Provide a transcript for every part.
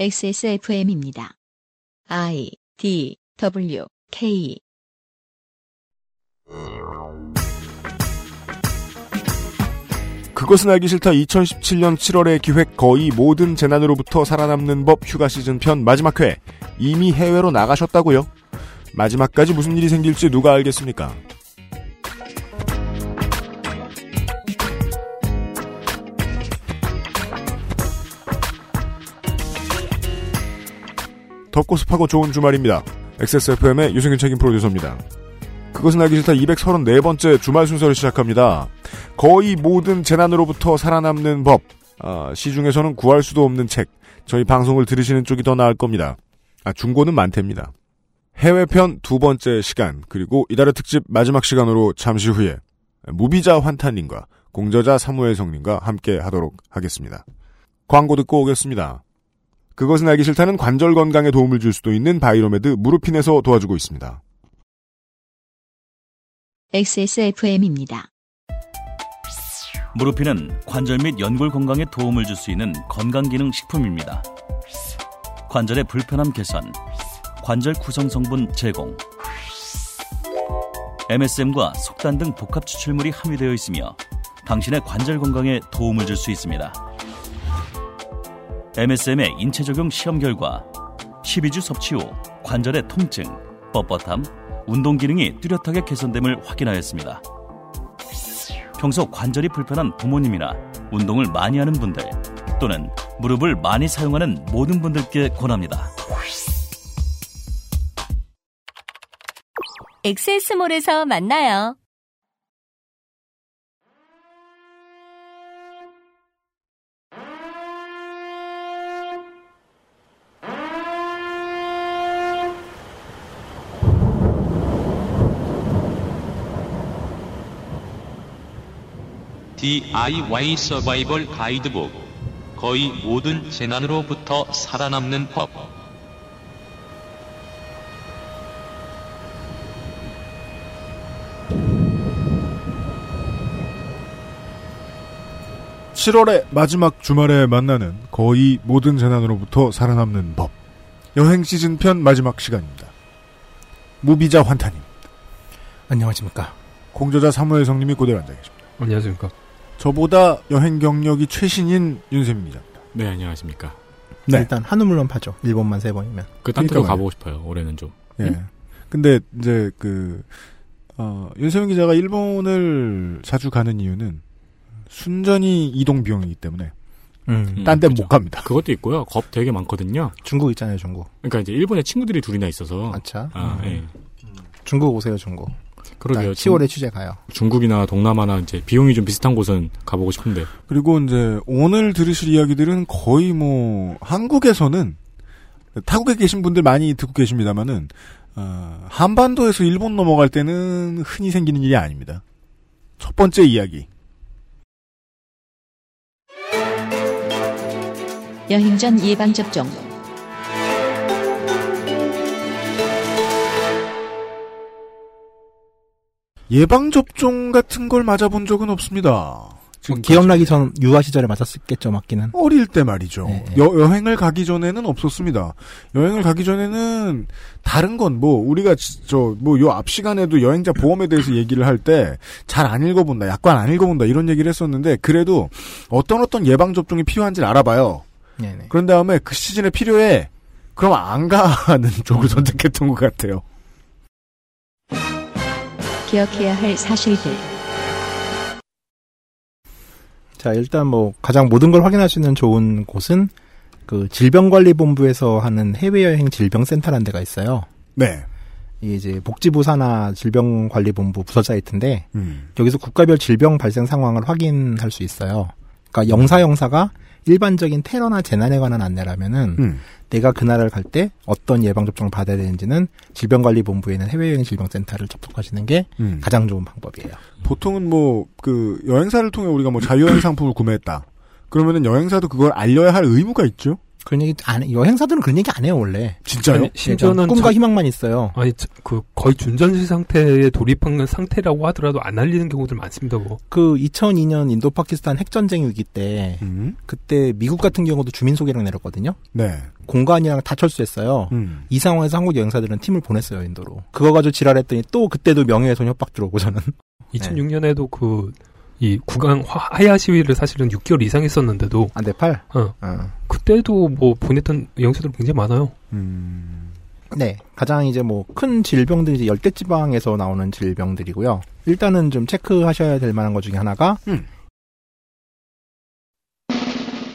XSFM입니다. I D W K 그것은 알기 싫다 2017년 7월에 기획 거의 모든 재난으로부터 살아남는 법 휴가 시즌 편 마지막 회 이미 해외로 나가셨다고요? 마지막까지 무슨 일이 생길지 누가 알겠습니까? 덥고 습하고 좋은 주말입니다. XSFM의 유승균 책임 프로듀서입니다. 그것은 알기 싫다 234번째 주말 순서를 시작합니다. 거의 모든 재난으로부터 살아남는 법. 아, 시중에서는 구할 수도 없는 책. 저희 방송을 들으시는 쪽이 더 나을 겁니다. 아, 중고는 많답니다. 해외편 두 번째 시간, 그리고 이달의 특집 마지막 시간으로 잠시 후에 무비자 환타님과 공저자 사무엘 성님과 함께 하도록 하겠습니다. 광고 듣고 오겠습니다. 그것은 알기 싫다는 관절 건강에 도움을 줄 수도 있는 바이로메드 무르핀에서 도와주고 있습니다. XSFM입니다. 무르핀은 관절 및 연골 건강에 도움을 줄 수 있는 건강기능 식품입니다. 관절의 불편함 개선, 관절 구성 성분 제공, MSM과 속단 등 복합 추출물이 함유되어 있으며 당신의 관절 건강에 도움을 줄 수 있습니다. MSM의 인체 적용 시험 결과 12주 섭취 후 관절의 통증, 뻣뻣함, 운동 기능이 뚜렷하게 개선됨을 확인하였습니다. 평소 관절이 불편한 부모님이나 운동을 많이 하는 분들 또는 무릎을 많이 사용하는 모든 분들께 권합니다. 엑세스몰에서 만나요. DIY 서바이벌 가이드북 거의 모든 재난으로부터 살아남는 법 7월의 마지막 주말에 만나는 거의 모든 재난으로부터 살아남는 법. 여행 시즌 편 마지막 시간입니다. 무비자 환타님, 안녕하십니까. 공저자 사무엘 성님이 고대로 앉아 계십니다. 안녕하십니까. 저보다 여행 경력이 최신인 윤쌤입니다. 네, 안녕하십니까. 네. 일단 한우물론 파죠. 일본만 세 번이면. 그 딴 데로 그러니까 가보고 싶어요. 올해는 좀. 예. 근데 이제 그 어, 윤세민 기자가 일본을 자주 가는 이유는 순전히 이동 비용이기 때문에 음. 딴 데는 그죠. 못 갑니다. 그것도 있고요. 겁 되게 많거든요. 중국 있잖아요, 중국. 그러니까 이제 일본에 친구들이 둘이나 있어서. 아차. 아, 음. 예. 중국 오세요, 중국. 그러게요. 나 10월에 취재 가요. 중, 중국이나 동남아나 이제 비용이 좀 비슷한 곳은 가보고 싶은데. 그리고 이제 오늘 들으실 이야기들은 거의 뭐 한국에서는 타국에 계신 분들 많이 듣고 계십니다만은 어, 한반도에서 일본 넘어갈 때는 흔히 생기는 일이 아닙니다. 첫 번째 이야기. 여행 전 예방 접종 예방 접종 같은 걸 맞아본 적은 없습니다. 뭐. 기억나기 전 유아 시절에 맞았겠죠, 맞기는. 어릴 때 말이죠. 네, 네. 여, 여행을 가기 전에는 없었습니다. 여행을 가기 전에는 다른 건 뭐 우리가 저 뭐 요 앞 시간에도 여행자 보험에 대해서 얘기를 할 때 잘 안 읽어본다, 약관 안 읽어본다 이런 얘기를 했었는데 그래도 어떤 어떤 예방 접종이 필요한지를 알아봐요. 네네. 그런 다음에 그 시즌에 필요해. 그럼 안 가는 쪽을 선택했던 것 같아요. 기억해야 할 사실들 자, 일단 뭐 가장 모든 걸 확인할 수 있는 좋은 곳은 그 질병관리본부에서 하는 해외여행 질병센터라는 데가 있어요. 네. 이게 이제 복지부 산하 질병관리본부 부서 사이트인데 음. 여기서 국가별 질병 발생 상황을 확인할 수 있어요. 그러니까 영사 영사가 일반적인 테러나 재난에 관한 안내라면은 음. 내가 그 나라를 갈 때 어떤 예방 접종을 받아야 되는지는 질병관리본부에 있는 해외여행 질병센터를 접촉하시는 게 음. 가장 좋은 방법이에요. 보통은 뭐 그 여행사를 통해 우리가 뭐 자유여행 상품을 구매했다. 그러면은 여행사도 그걸 알려야 할 의무가 있죠. 그런 얘기 안 해. 여행사들은 그런 얘기 안 해요 원래. 진짜요? 아니, 심지어는 꿈과 저- 희망만 있어요. 아니 저- 그 거의 준전시 상태에 돌입한 상태라고 하더라도 안 알리는 경우들 많습니다. 그거. 그 2002년 인도 파키스탄 핵 전쟁 위기 때 음. 그때 미국 같은 경우도 주민 소개령 내렸거든요. 네. 공간이랑 다 철수했어요. 음. 이 상황에서 한국 여행사들은 팀을 보냈어요 인도로. 그거 가지고 지랄했더니 또 그때도 명예훼손 협박 들어오고 저는 2006년에도 그이 구강 화- 하야 시위를 사실은 6개월 이상 했었는데도 안돼 팔. 어. 어. 그때도 뭐 보냈던 여행사들 굉장히 많아요. 음. 네, 가장 이제 뭐 큰 질병들이 이제 열대 지방에서 나오는 질병들이고요. 일단은 좀 체크하셔야 될 만한 것 중에 하나가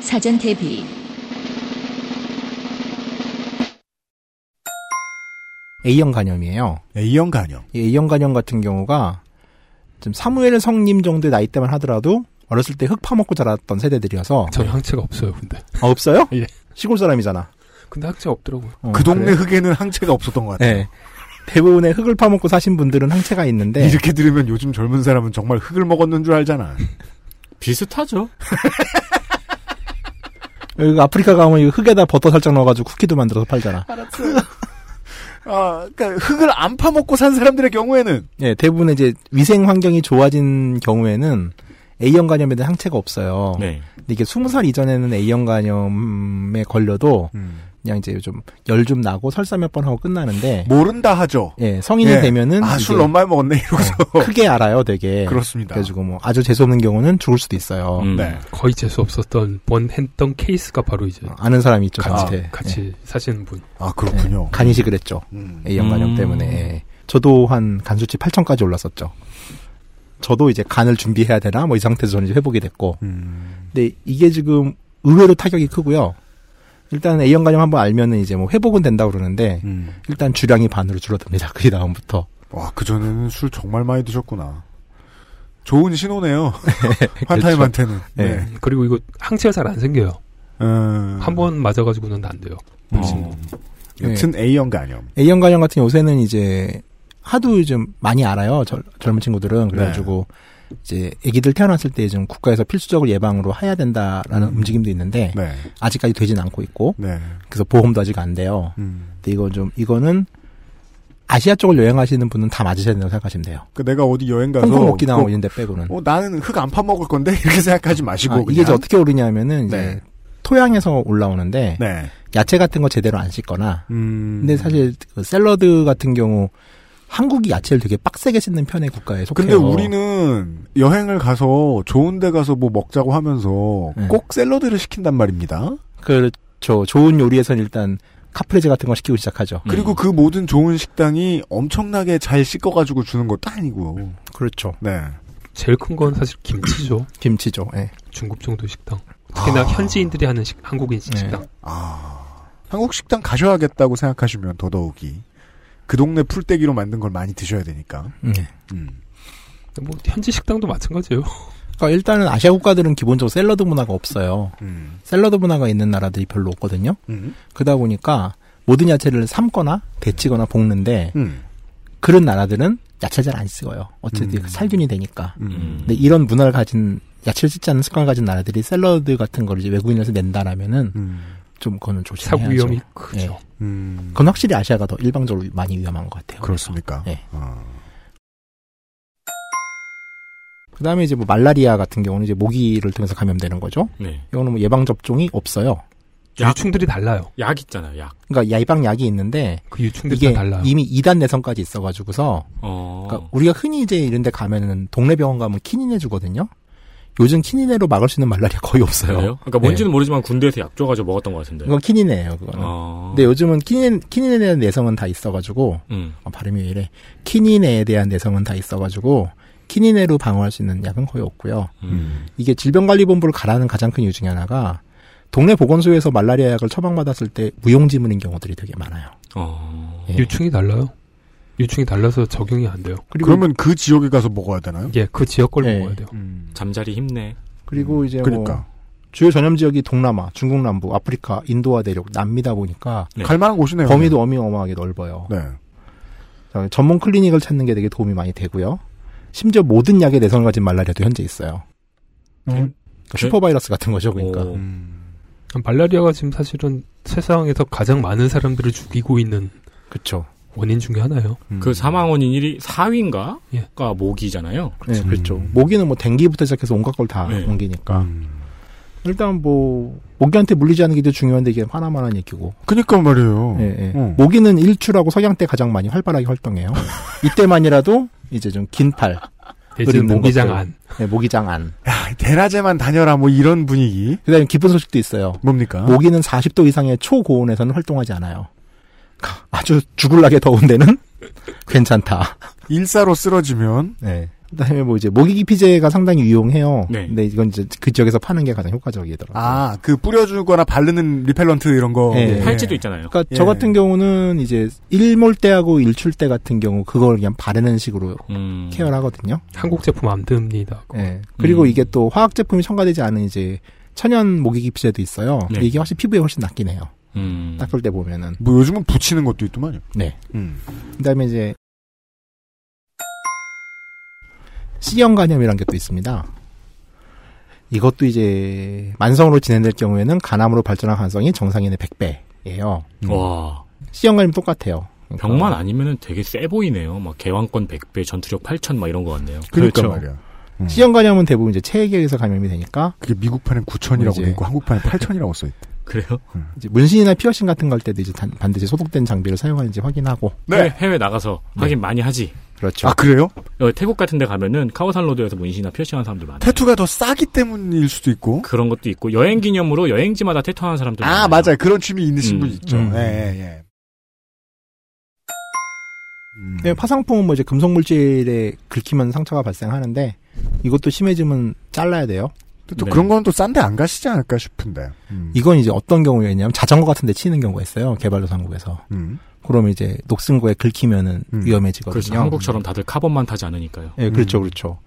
사전 대비 A형 간염이에요. A형 간염. 이 A형 간염 같은 경우가 좀 사무엘 성님 정도의 나이대만 하더라도 어렸을 때 흙 파먹고 자랐던 세대들이어서 전 항체가 없어요. 근데 아, 없어요? 예. 시골 사람이잖아. 근데 항체가 없더라고요. 어, 그 동네 그래요? 흙에는 항체가 없었던 것 같아요. 네. 대부분의 흙을 파먹고 사신 분들은 항체가 있는데 이렇게 들으면 요즘 젊은 사람은 정말 흙을 먹었는 줄 알잖아. 비슷하죠. 여기 아프리카 가면 이 흙에다 버터 살짝 넣어가지고 쿠키도 만들어서 팔잖아. 아, 그러니까 흙을 안 파먹고 산 사람들의 경우에는 예, 대부분 이제 위생 환경이 좋아진 경우에는 A형 간염에 대한 항체가 없어요. 네. 근데 이게 20살 이전에는 A형 간염에 걸려도 그냥 이제 좀열좀 나고 설사 몇 번 하고 끝나는데 모른다 하죠. 예, 성인이 예. 되면은 아, 이제 술 너무 많이 먹었네 이러고서 크게 알아요, 되게. 그렇습니다. 그래가지고 뭐 아주 재수 없는 경우는 죽을 수도 있어요. 음. 네. 거의 재수 없었던 번 했던 케이스가 바로 이제 어, 아는 사람이 있죠, 같이 저한테. 같이 예. 사시는 분. 아 그렇군요. 간이식을 했죠. 음. A형 간염 음. 때문에. 예. 저도 한 간수치 8천까지 올랐었죠. 저도 이제 간을 준비해야 되나? 뭐 이 상태에서 저는 이제 회복이 됐고. 음. 근데 이게 지금 의외로 타격이 크고요. 일단 A형 간염 한번 알면은 이제 뭐 회복은 된다고 그러는데 음. 일단 주량이 반으로 줄어듭니다. 그 다음부터. 와, 그전에는 술 정말 많이 드셨구나. 좋은 신호네요. 환타임한테는. 네. 네. 그리고 이거 항체가 잘 안 생겨요. 음. 한번 맞아가지고는 안 돼요. 어. 여튼 A형 간염. A형 간염 같은 요새는 이제 하도 좀 많이 알아요. 젊- 젊은 친구들은 그래가지고 이제 아기들 태어났을 때좀 국가에서 필수적으로 예방으로 해야 된다라는 음. 움직임도 있는데 네. 아직까지 되진 않고 있고 네. 그래서 보험도 아직 안 돼요. 음. 근데 이거 좀 이거는 아시아 쪽을 여행하시는 분은 다 맞으셔야 된다고 생각하시면 돼요. 그 내가 어디 여행 가서 홍콩 오키나와 뭐, 이런 데 빼고는. 어, 나는 흙 안 파먹을 건데 이렇게 생각하지 마시고 아, 이게. 이제 어떻게 오르냐면은 이제 네. 토양에서 올라오는데 네. 야채 같은 거 제대로 안 씻거나 음. 근데 사실 그 샐러드 같은 경우 한국이 야채를 되게 빡세게 씻는 편의 국가에 속해요. 근데 우리는 여행을 가서 좋은 데 가서 뭐 먹자고 하면서 네. 꼭 샐러드를 시킨단 말입니다. 그렇죠. 좋은 요리에선 일단 카프레제 같은 거 시키고 시작하죠. 그리고 그 모든 좋은 식당이 엄청나게 잘 씻어가지고 주는 것도 아니고. 그렇죠. 네. 제일 큰 건 사실 김치죠. 김치죠. 예. 중국 정도 식당. 특히나 아. 현지인들이 하는 식, 한국인식 네. 식당. 아. 한국 식당 가셔야겠다고 생각하시면 더더욱이 그 동네 풀떼기로 만든 걸 많이 드셔야 되니까. 네. 음. 뭐 현지 식당도 마찬가지예요. 그러니까 일단은 아시아 국가들은 기본적으로 샐러드 문화가 없어요. 음. 샐러드 문화가 있는 나라들이 별로 없거든요. 음. 그러다 보니까 모든 야채를 삶거나 데치거나 볶는데 음. 그런 나라들은 야채 잘 안 쓰고요. 어쨌든 음. 살균이 되니까. 음. 근데 이런 문화를 가진 야채를 씻지 않는 습관을 가진 나라들이 샐러드 같은 거를 이제 외국인에서 낸다라면은 음. 좀 그거는 조심해야죠. 사고 위험이 크죠. 예. 음. 그건 확실히 아시아가 더 일방적으로 많이 위험한 것 같아요. 그렇습니까? 네. 아. 그 다음에 이제 뭐 말라리아 같은 경우는 이제 모기를 통해서 감염되는 거죠. 네. 이거는 뭐 예방 접종이 없어요. 약. 유충들이 달라요. 약 있잖아요, 약. 그러니까 예방 약이 있는데 그 유충들이 이게 다 달라요. 이미 2단 내성까지 있어가지고서 어. 그러니까 우리가 흔히 이제 이런데 가면은 동네 병원 가면 키니네 주거든요. 요즘 키니네로 막을 수 있는 말라리아 거의 없어요. 그래요? 그러니까 뭔지는 모르지만 군대에서 약 줘가지고 먹었던 것 같은데. 이건 키니네예요, 그거는. 어. 근데 요즘은 키니, 키니네에 대한 내성은 다 있어가지고 음. 어, 발음이 왜 이래? 키니네에 대한 내성은 다 있어가지고 키니네로 방어할 수 있는 약은 거의 없고요. 음. 이게 질병관리본부를 가라는 가장 큰 이유 중에 하나가 동네 보건소에서 말라리아 약을 처방받았을 때 무용지물인 경우들이 되게 많아요. 어. 예. 유충이 달라요. 유충이 달라서 적용이 안 돼요. 그리고 그러면 그 지역에 가서 먹어야 되나요? 예, 그 지역 걸 예. 먹어야 돼요. 음. 잠자리 힘내. 그리고 이제 뭐 그러니까 주요 전염 지역이 동남아, 중국 남부, 아프리카, 인도와 대륙, 남미다 보니까 네. 갈만한 곳이네요. 범위도 어마어마하게 넓어요. 네. 자, 전문 클리닉을 찾는 게 되게 도움이 많이 되고요. 심지어 모든 약의 내성을 가진 말라리아도 현재 있어요. 음. 그러니까 슈퍼바이러스 같은 거죠, 그러니까. 오. 음. 말라리아가 지금 사실은 세상에서 가장 많은 사람들을 죽이고 있는 그렇죠. 원인 중에 하나예요. 음. 그 사망 원인 1위 4위인가가 예. 모기잖아요. 네, 그렇죠. 모기는 뭐 댕기부터 시작해서 온갖 걸다 네. 옮기니까. 음. 일단 뭐 모기한테 물리지 않는 게더 중요한데 이게 하나만한 얘기고. 그니까 말이에요. 예, 예. 어. 모기는 일출하고 석양 때 가장 많이 활발하게 활동해요. 이때만이라도 이제 좀 긴 팔, 있는 모기장. 안. 네, 모기장 안. 야, 대낮에만 다녀라 뭐 이런 분위기. 그다음에 기쁜 소식도 있어요. 뭡니까? 모기는 40도 이상의 초고온에서는 활동하지 않아요. 아주 죽을나게 더운 데는 괜찮다. 일사로 쓰러지면 네. 그다음에 뭐 이제 모기 기피제가 상당히 유용해요. 네. 근데 이건 이제 그 지역에서 파는 게 가장 효과적이더라고요. 아, 그 뿌려주거나 바르는 리펠런트 이런 거. 예. 팔찌도 있잖아요. 그러니까 예. 저 같은 경우는 이제 일몰 때하고 일출 때 같은 경우 그걸 그냥 바르는 식으로 음. 케어를 하거든요. 한국 제품 안 듭니다. 예. 그리고 음. 이게 또 화학 제품이 첨가되지 않은 이제 천연 모기 기피제도 있어요. 근데 네. 이게 훨씬 피부에 훨씬 낫긴 해요. 음. 닦을 때 보면은. 뭐 요즘은 붙이는 것도 있더만요. 네. 음. 그다음에 이제 C형 간염이라는 게 또 있습니다. 이것도 이제 만성으로 진행될 경우에는 간암으로 발전할 가능성이 정상인의 100배예요. 와. C형 간염 똑같아요. 그러니까 병만 아니면은 되게 세 보이네요. 막 개왕권 100배, 전투력 8000막 이런 거 같네요. 그러니까 그렇죠. 말이야. 음. C형 간염은 대부분 이제 체액에 의해서 감염이 되니까 그게 미국판엔 9천이라고 이제- 돼 있고 한국판엔 8천이라고 써 있대. 그래요? 이제 문신이나 피어싱 같은 거할 때도 이제 단- 반드시 소독된 장비를 사용하는지 확인하고 해외, 해외 나가서 네. 하긴 많이 하지. 그렇죠. 아 그래요? 어, 태국 같은 데 가면은 카오산 로드에서 문신이나 피어싱 하는 사람들 많아요. tattoo가 더 싸기 때문일 수도 있고. 그런 것도 있고 여행 기념으로 여행지마다 tattoo하는 사람들 아 많아요. 맞아요. 그런 취미 있으신 음. 분 있죠. 음. 예, 예, 예. 음. 네, 파상풍은 뭐 이제 금속 물질에 긁히면 상처가 발생하는데 이것도 심해지면 잘라야 돼요. 또 네. 그런 건 또 싼데 안 가시지 않을까 싶은데. 음. 이건 이제 어떤 경우에냐면 자전거 같은 데 치는 경우가 있어요. 개발도상국에서. 음. 그러면 이제 녹슨 거에 긁히면은 음. 위험해지거든요. 그렇죠. 한국처럼 다들 카본만 타지 않으니까요. 예, 그렇죠, 음. 그렇죠.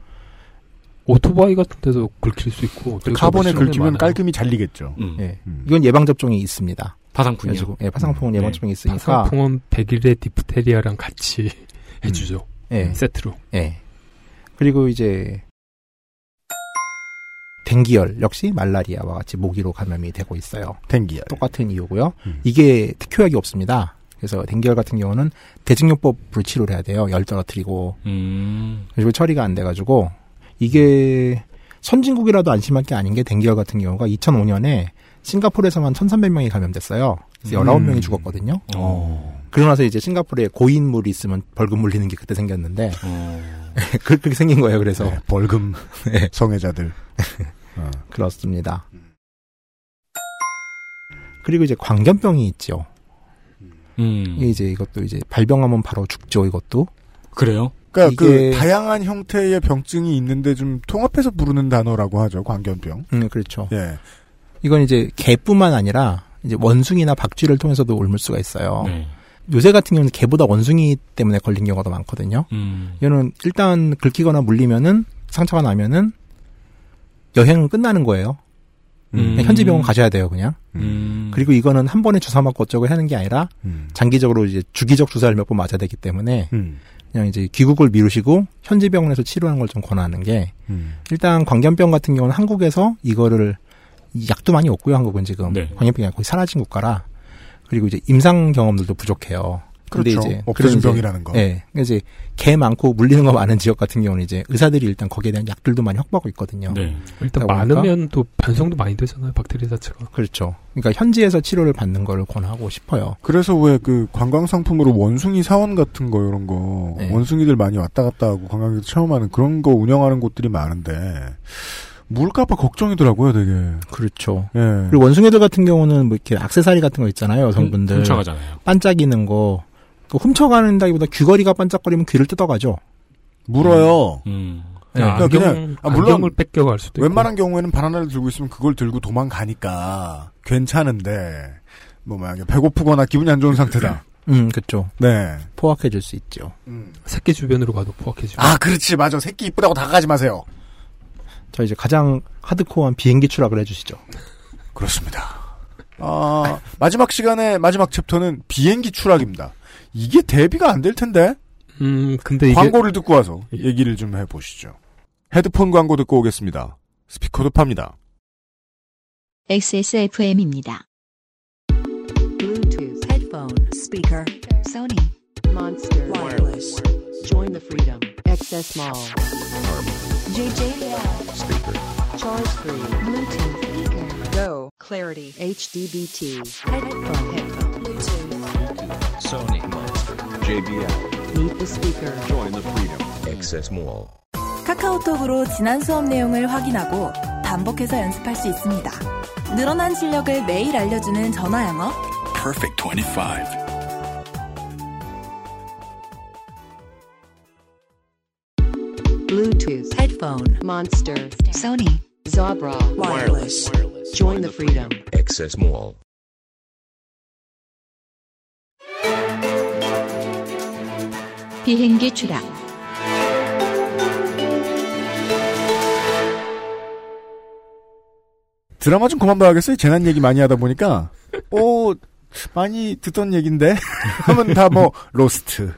오토바이 같은 데도 긁힐 수 있고. 카본에 긁히면 많아요. 깔끔히 잘리겠죠. 음. 예. 음. 이건 예방 접종이 있습니다. 파상풍이요. 예, 파상풍은 음, 예방 네. 접종이 있으니까 파상풍은 100일의 디프테리아랑 같이 해주죠. 예, 세트로. 예. 그리고 이제 댕기열 역시 말라리아와 같이 모기로 감염이 되고 있어요. 댕기열. 똑같은 이유고요. 음. 이게 특효약이 없습니다. 그래서 댕기열 같은 경우는 대증요법으로 치료를 해야 돼요. 열 떨어뜨리고 음. 그리고 처리가 안 돼가지고 이게 선진국이라도 안심할 게 아닌 게 댕기열 같은 경우가 2005년에 싱가포르에서만 1,300명이 감염됐어요. 그래서 음. 19명이 죽었거든요. 어. 그러고 나서 이제 싱가포르에 고인물이 있으면 벌금 물리는 게 그때 생겼는데 어. 그- 그렇게 생긴 거예요. 그래서 네, 벌금 네. 성애자들. 어. 그렇습니다. 그리고 이제 광견병이 있죠. 음. 이게 이제 이것도 이제 발병하면 바로 죽죠. 이것도 그래요? 그러니까 이게- 그 다양한 형태의 병증이 있는데 좀 통합해서 부르는 단어라고 하죠. 광견병. 음 그렇죠. 예. 이건 이제 개뿐만 아니라 이제 원숭이나 박쥐를 통해서도 옮을 수가 있어요. 네. 요새 같은 경우는 개보다 원숭이 때문에 걸린 경우가 더 많거든요. 음. 이거는 일단 긁히거나 물리면은 상처가 나면은 여행은 끝나는 거예요. 음. 현지 병원 가셔야 돼요, 그냥. 음. 그리고 이거는 한 번에 주사 맞고 어쩌고 하는 게 아니라 음. 장기적으로 이제 주기적 주사를 몇 번 맞아야 되기 때문에 음. 그냥 이제 귀국을 미루시고 현지 병원에서 치료하는 걸 좀 권하는 게 음. 일단 광견병 같은 경우는 한국에서 이거를 약도 많이 없고요. 한국은 지금 네. 광견병이 거의 사라진 국가라 그리고 이제 임상 경험들도 부족해요. 근데 그렇죠. 이제 없어진 병이라는 거. 예. 그러니까 이제 개 많고 물리는 거 많은 지역 같은 경우는 이제 의사들이 일단 거기에 대한 약들도 많이 확보하고 있거든요. 네. 일단 보니까- 많으면 또 변성도 많이 되잖아요. 박테리아 자체가. 그렇죠. 그러니까 현지에서 치료를 받는 걸 권하고 싶어요. 그래서 왜 그 관광 상품으로 원숭이 사원 같은 거 이런 거 네. 원숭이들 많이 왔다 갔다 하고 관광객들 체험하는 그런 거 운영하는 곳들이 많은데 물까봐 걱정이더라고요, 되게. 그렇죠. 예. 그리고 원숭이들 같은 경우는 뭐 이렇게 악세사리 같은 거 있잖아요. 여성분들 훔쳐가잖아요. 반짝이는 거. 그 훔쳐가는다기보다 귀걸이가 반짝거리면 귀를 뜯어가죠. 물어요. 음. 네. 그냥 그러니까 안경, 그냥- 아, 물론 안경을 뺏겨갈 수도 있고. 웬만한 경우에는 바나나를 들고 있으면 그걸 들고 도망가니까 괜찮은데 뭐 만약에 배고프거나 기분이 안 좋은 상태다. 음, 그렇죠. 네. 포악해질 수 있죠. 새끼 주변으로 가도 포악해지고. 아, 그렇지. 맞아. 새끼 이쁘다고 다가가지 마세요. 저 이제 가장 하드코어한 비행기 추락을 해주시죠. 그렇습니다. 아, 마지막 시간에 마지막 챕터는 비행기 추락입니다. 이게 대비가 안 될 텐데 음, 근데 이게 광고를 듣고 와서 얘기를 좀 해보시죠. 헤드폰 광고 듣고 오겠습니다. 스피커도 팝니다. XSFM입니다. Bluetooth headphone speaker Sony Monster wireless join the freedom XS Mall JJL speaker charge 3 Bluetooth speaker Go Clarity HDBT headphone headphone Bluetooth Sony Monster JBL meet the speaker Join the freedom Access Mall 카카오톡으로 지난 수업 내용을 확인하고 반복해서 연습할 수 있습니다. 늘어난 실력을 매일 알려주는 전화 영어. Perfect 25 Bluetooth headphone Monster Sony Zabra wireless join the freedom Access Mall 비행기 추락. 드라마 좀 그만 봐야겠어요. 재난 얘기 많이 하다 보니까 어 많이 듣던 얘긴데 하면 다 뭐 Lost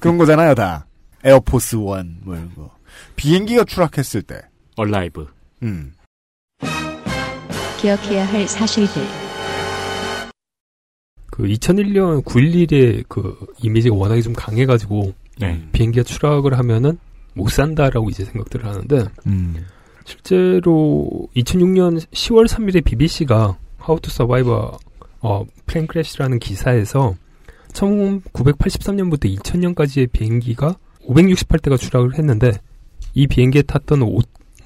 그런 거잖아요. 다 Air Force One 뭐 이런 거 비행기가 추락했을 때 Alive. 음. 기억해야 할 사실들. 그 2001년 9.11의 그 이미지가 워낙에 좀 강해가지고 네. 비행기가 추락을 하면은 못 산다라고 이제 생각들을 하는데 음. 실제로 2006년 10월 3일에 BBC가 How to Survive a Plane Crash라는 기사에서 1983년부터 2000년까지의 비행기가 568대가 추락을 했는데 이 비행기에 탔던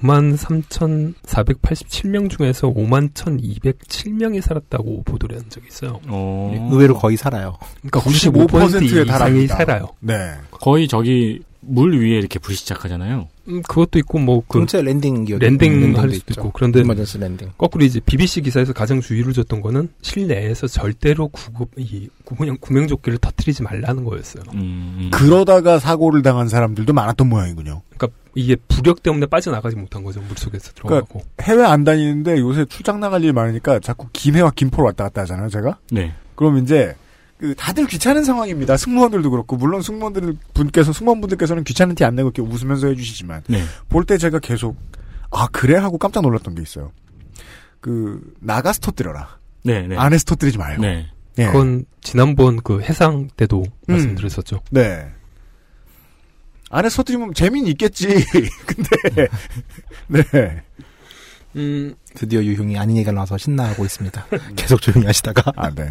5만 3,487명 중에서 5만 1,207명이 살았다고 보도를 한 적이 있어요. 어. 의외로 거의 살아요. 그러니까 95% 95%에 이상이 달합니다. 살아요. 네. 거의 저기 물 위에 이렇게 불시착하잖아요. 음, 그것도 있고 뭐 그 동체 landing gear landing 할 수도 있고 그런데 emergency landing. 거꾸로 이제 BBC 기사에서 가장 주의를 줬던 거는 실내에서 절대로 구급 이 구명 구명조끼를 터트리지 말라는 거였어요. 음, 그러다가 사고를 당한 사람들도 많았던 모양이군요. 그러니까 이게 부력 때문에 빠져나가지 못한 거죠 물속에서 들어가고. 그러니까 해외 안 다니는데 요새 출장 나갈 일 많으니까 자꾸 김해와 김포로 왔다 갔다 하잖아요, 제가. 네. 그럼 이제 그 다들 귀찮은 상황입니다. 승무원들도 그렇고 물론 승무원들 분께서 승무원분들께서는 귀찮은 티 안 내고 이렇게 웃으면서 해주시지만 네. 볼때 제가 계속 아 그래 하고 깜짝 놀랐던 게 있어요. 그 나가서 터뜨려라. 네, 네. 안에서 터뜨리지 말고. 네. 예. 그건 지난번 그 해상 때도 말씀드렸었죠. 네. 안에서 터뜨리면 재미는 있겠지. 근데 네. 음, 드디어 유흉이 아닌 얘기가 나와서 신나하고 있습니다. 계속 조용히 하시다가. 아, 네.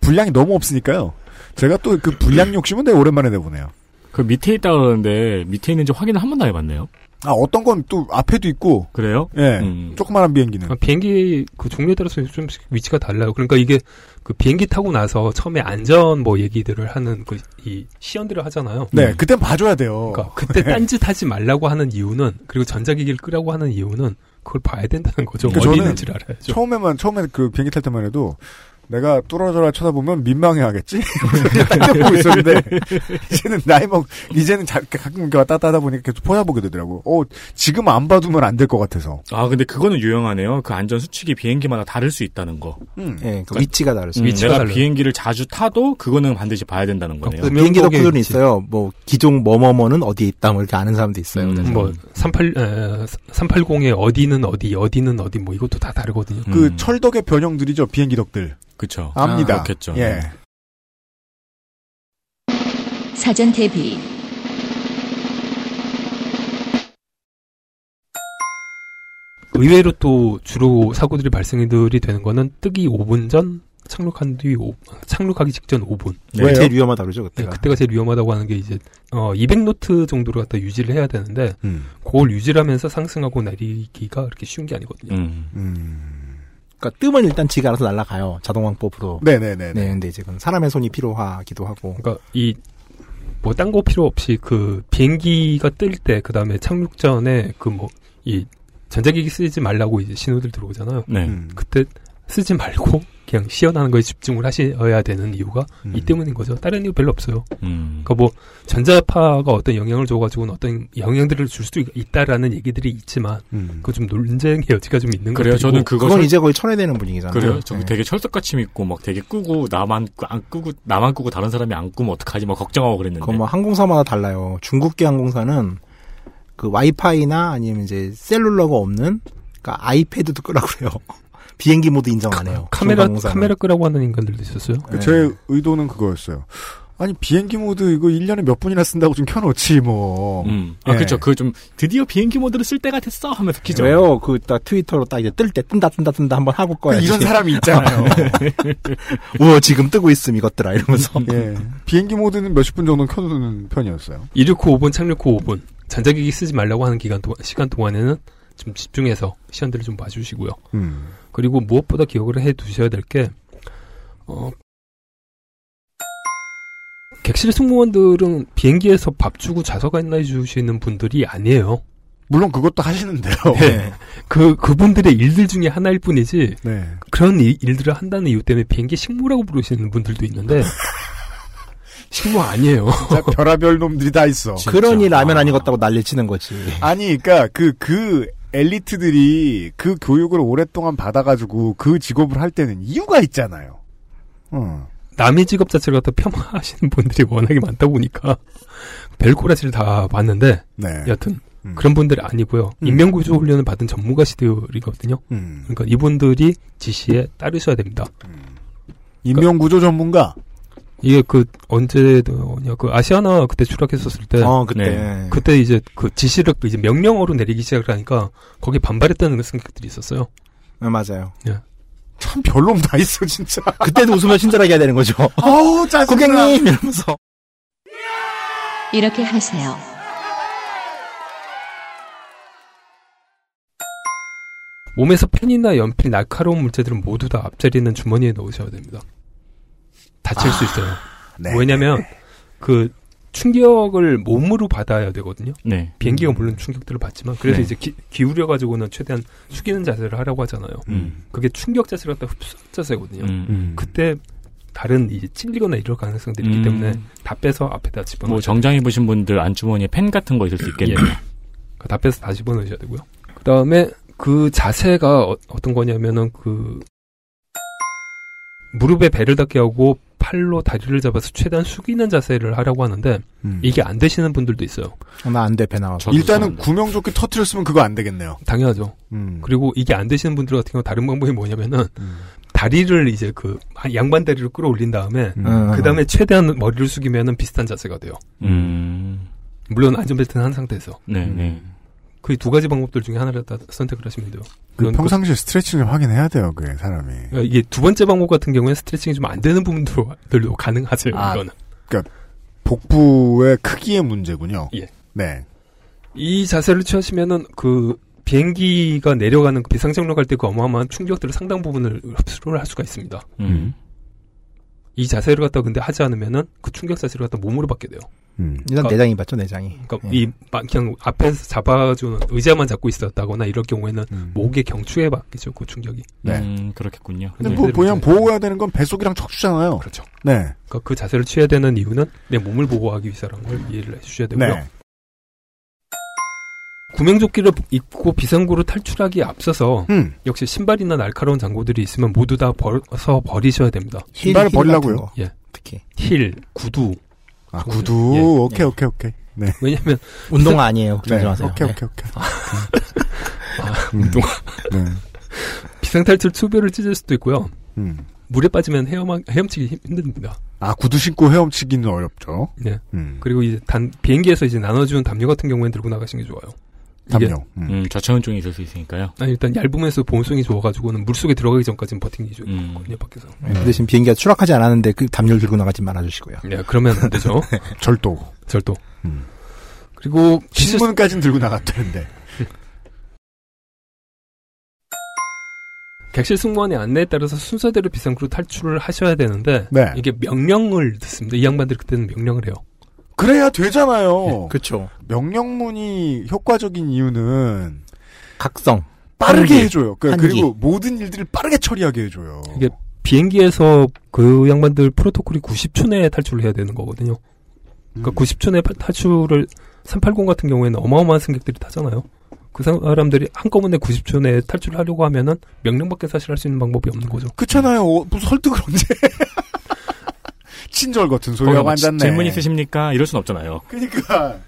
분량이 너무 없으니까요. 제가 또 그 분량 욕심은 되게 오랜만에 내보네요. 그 밑에 있다 그러는데 밑에 있는지 확인을 한 번도 안 해봤네요. 아, 어떤 건 또 앞에도 있고, 그래요? 예. 음. 조그마한 비행기는. 아, 비행기 그 종류에 따라서 좀 위치가 달라요. 그러니까 이게 그 비행기 타고 나서 처음에 안전 뭐 얘기들을 하는 그 이 시연들을 하잖아요. 네, 그땐 봐줘야 돼요. 그러니까 그때 딴짓 하지 말라고 하는 이유는 그리고 전자기기를 끄라고 하는 이유는 그걸 봐야 된다는 거죠. 그러니까 어디 저는 있는지를 알아야죠. 처음에만, 처음에 그 비행기 탈 때만 해도 내가 뚫어져라 쳐다보면 민망해 하겠지? 보고 있었는데, 이제는 나이 먹, 이제는 자, 가끔 이렇게 왔다 갔다 하다 보니까 계속 포야보게 되더라고. 어, 지금 안 봐두면 안 될 것 같아서. 아, 근데 그거는 유용하네요. 그 안전 수칙이 비행기마다 다를 수 있다는 거. 음. 예, 그 위치가 다르죠. 음, 위치가 내가 달라요. 비행기를 자주 타도 그거는 반드시 봐야 된다는 거네요. 그 비행기 덕후들은. 있어요. 뭐 기종 뭐뭐뭐는 어디에 있다 뭐 이렇게 아는 사람도 있어요. 음. 뭐 38, 에, 380의 어디는 어디, 어디는 어디 뭐 이것도 다 다르거든요. 그 음. 철덕의 변형들이죠, 비행기 덕들. 그쵸. 압니다. 아, 그렇겠죠. 예. 사전 대비. 의외로 또 주로 사고들이 발생들이 되는 거는 뜨기 5분 전, 착륙한 뒤 5, 착륙하기 직전 5분. 네, 왜요? 제일 위험하다 그러죠 네, 그때가. 그때가 제일 위험하다고 하는 게 이제 어 200노트 정도로 갖다 유지를 해야 되는데 음. 그걸 유지를 하면서 상승하고 내리기가 그렇게 쉬운 게 아니거든요. 음. 음. 그러니까 뜨면 일단 지가 알아서 날아가요. 자동왕법으로. 네네네. 네, 근데 이제 그건 사람의 손이 필요하기도 하고. 그러니까 이 뭐 딴 거 필요 없이 그 비행기가 뜰 때 그다음에 착륙 전에 그 뭐 이 전자기기 쓰지 말라고 이제 신호들 들어오잖아요. 네. 음. 그때 쓰지 말고 그냥 시연하는 거에 집중을 하셔야 되는 이유가 음. 이 때문인 거죠. 다른 이유 별로 없어요. 음. 그러니까 뭐 전자파가 어떤 영향을 줘가지고는 어떤 영향들을 줄 수도 있다라는 얘기들이 있지만 음. 그거 좀 논쟁의 여지가 좀 있는 그래요. 것들이고 저는 그거 그건 철- 이제 거의 철회되는 분위기잖아요. 그래요? 저 네. 되게 철석같이 믿고 막 되게 끄고 나만 끄- 안 끄고 나만 끄고 다른 사람이 안 끄면 어떡하지 막 걱정하고 그랬는데. 그건 뭐 항공사마다 달라요. 중국계 항공사는 그 와이파이나 아니면 이제 셀룰러가 없는 그러니까 아이패드도 끄라고 그래요. 비행기 모드 인정 안 해요. 카메라. 카메라 끄라고 하는 인간들도 있었어요. 그제 의도는 그거였어요. 아니 비행기 모드 이거 1년에 몇 분이나 쓴다고 좀 켜놓지 뭐. 음. 아, 예. 그쵸. 그 좀, 드디어 비행기 모드를 쓸 때가 됐어! 하면서 키죠. 왜요? 그 딱 트위터로 딱 이제 뜰 때 뜬다 뜬다 뜬다 한번 하고 그 꺼야지. 이런 사람이 있잖아요. 우와 지금 뜨고 있음 이것들아 이러면서. 예. 비행기 모드는 몇십 분 정도 켜두는 편이었어요. 이륙후 5분, 착륙후 5분. 전자기기 쓰지 말라고 하는 기간 동안, 시간 동안에는 좀 집중해서 시간들을 좀 봐주시고요. 음. 그리고 무엇보다 기억을 해 두셔야 될 게, 어, 객실 승무원들은 비행기에서 밥 주고 좌석 안내해 주시는 분들이 아니에요. 물론 그것도 하시는데요. 네. 그, 그분들의 일들 중에 하나일 뿐이지, 네. 그런 일, 일들을 한다는 이유 때문에 비행기 식모라고 부르시는 분들도 있는데, 식모 아니에요. 진짜 별하별 놈들이 다 있어. 그러니 라면 안 익었다고 난리 치는 거지. 아니, 그니까, 그, 그, 엘리트들이 그 교육을 오랫동안 받아가지고 그 직업을 할 때는 이유가 있잖아요. 어. 남의 직업 자체를 갖다 폄하하시는 분들이 워낙에 많다 보니까 별꼬라지를 다 봤는데 네. 여튼 음. 그런 분들이 아니고요. 음. 인명구조 훈련을 받은 전문가시들이거든요. 음. 그러니까 이분들이 지시에 따르셔야 됩니다. 인명구조 전문가. 이게 그 언제냐 그 아시아나 그때 추락했었을 때어 그때. 네. 그때 이제 그 지시를 이제 명령어로 내리기 시작을 하니까 거기에 반발했다는 승객들이 있었어요. 네, 맞아요. 참 별놈 다 있어, 진짜. 그때도 웃으면 친절하게 해야 되는 거죠. 아우, 짜증나. 고객님 이러면서. 이렇게 하세요. 몸에서 펜이나 연필, 날카로운 물체들은 모두 다 앞자리는 주머니에 넣으셔야 됩니다. 다칠 수 있어요. 네. 왜냐면 그 충격을 몸으로 받아야 되거든요. 네. 비행기가 물론 충격들을 받지만 그래서 네. 이제 기, 기울여 가지고는 최대한 숙이는 자세를 하라고 하잖아요. 음. 그게 충격 자세를 갖다 흡수 자세거든요. 음. 음. 그때 다른 이제 찔리거나 이럴 가능성들이 있기 음. 때문에 다 빼서 앞에다 집어넣어야 뭐 정장 입으신 분들 안주머니에 펜 같은 거 있을 수 있겠네요. 그다 빼서 다 집어넣으셔야 되고요. 그 다음에 그 자세가 어, 떤 거냐면은 그 무릎에 배를 닿게 하고 팔로 다리를 잡아서 최대한 숙이는 자세를 하라고 하는데 음. 이게 안 되시는 분들도 있어요. 나 안 돼 배 나와서. 저도 일단은. 구명조끼 터트렸으면 그거 안 되겠네요. 당연하죠. 음. 그리고 이게 안 되시는 분들 같은 경우 다른 방법이 뭐냐면은 음. 다리를 이제 그 양반 다리로 끌어올린 다음에 음. 그 다음에 최대한 머리를 숙이면은 비슷한 자세가 돼요. 음. 물론 안전벨트는 한 상태에서 네, 네. 그 두 가지 방법들 중에 하나를 다 선택을 하시면 돼요. 그 평상시에 스트레칭을 하긴 해야 돼요, 그게 사람이. 그러니까 이게 두 번째 방법 같은 경우에 스트레칭이 좀 안 되는 부분들도 가능하세요. 아. 이거는 복부의 크기의 문제군요. 예. 네. 이 자세를 취하시면은 그 비행기가 내려가는 그 비상장로 갈때그 어마어마한 충격들을 상당 부분을 흡수를 할 수가 있습니다. 음. 이 자세를 갖다 근데 하지 않으면은 그 충격 자세를 갖다 몸으로 받게 돼요. 음. 일단 내장이 받죠 내장이. 그러니까 예. 이 마- 그냥 앞에서 잡아주는 의자만 잡고 있었다거나 이럴 경우에는 음. 목의 경추에 받겠죠 그 충격이. 네. 음, 그렇겠군요. 근데 네. 뭐, 그냥 보호해야 되는 건 뱃속이랑 척추잖아요. 그렇죠. 네. 그러니까 그 자세를 취해야 되는 이유는 내 몸을 보호하기 위해서라는 걸 이해를 해주셔야 되고요. 네. 구명조끼를 입고 비상구로 탈출하기에 앞서서 음. 역시 신발이나 날카로운 장구들이 있으면 모두 다 벌어서 버리셔야 됩니다. 신발을 거, 예. 특히 힐, 구두. 아. 구두. 예. 오케이, 예. 오케이, 오케이. 네. 왜냐면 운동화 아니에요. 걱정 네. 마세요. 오케이, 네. 오케이, 오케이. 아, 음. 운동화. 네. 비상탈출 투별을 찢을 수도 있고요. 음. 물에 빠지면 헤엄, 헤엄치기 힘- 힘듭니다. 아, 구두 신고 헤엄치기는 어렵죠. 네. 음. 그리고 이제 단, 비행기에서 이제 나눠주는 담요 같은 경우에는 들고 나가시는 게 좋아요. 이게- 담요. 음. 음, 저체온증이 있을 수 있으니까요. 아니, 일단 얇으면서 보온성이 좋아가지고는 물 속에 들어가기 전까지는 버티기 음. 좋거든요, 밖에서. 네, 그 대신 비행기가 추락하지 않았는데 그 담요를 들고 나가지 말아주시고요. 네, 그러면 안 되죠. 절도. 절도. 음. 그리고 신문까지는 들고 나갔다는데. 객실 승무원의 안내에 따라서 순서대로 비상구로 탈출을 하셔야 되는데 네. 이게 명령을 듣습니다. 이 양반들이 그때는 명령을 해요. 그래야 되잖아요. 예, 그렇죠. 명령문이 효과적인 이유는 각성. 빠르게 한기. 해줘요. 그, 한기. 리고 모든 일들을 빠르게 처리하게 해줘요. 이게 비행기에서 그 양반들 프로토콜이 90초 내에 탈출을 해야 되는 거거든요. 그러니까 음. 90초 내에 파- 탈출을 380 같은 경우에는 어마어마한 승객들이 타잖아요. 그 사람들이 한꺼번에 90초 내에 탈출을 하려고 하면은 명령밖에 사실 할 수 있는 방법이 없는 거죠. 그렇잖아요. 어, 무슨 설득을 언제. 친절 같은 소리하고 거기다 뭐 앉았네. 질문 있으십니까? 이럴 순 없잖아요. 그니까.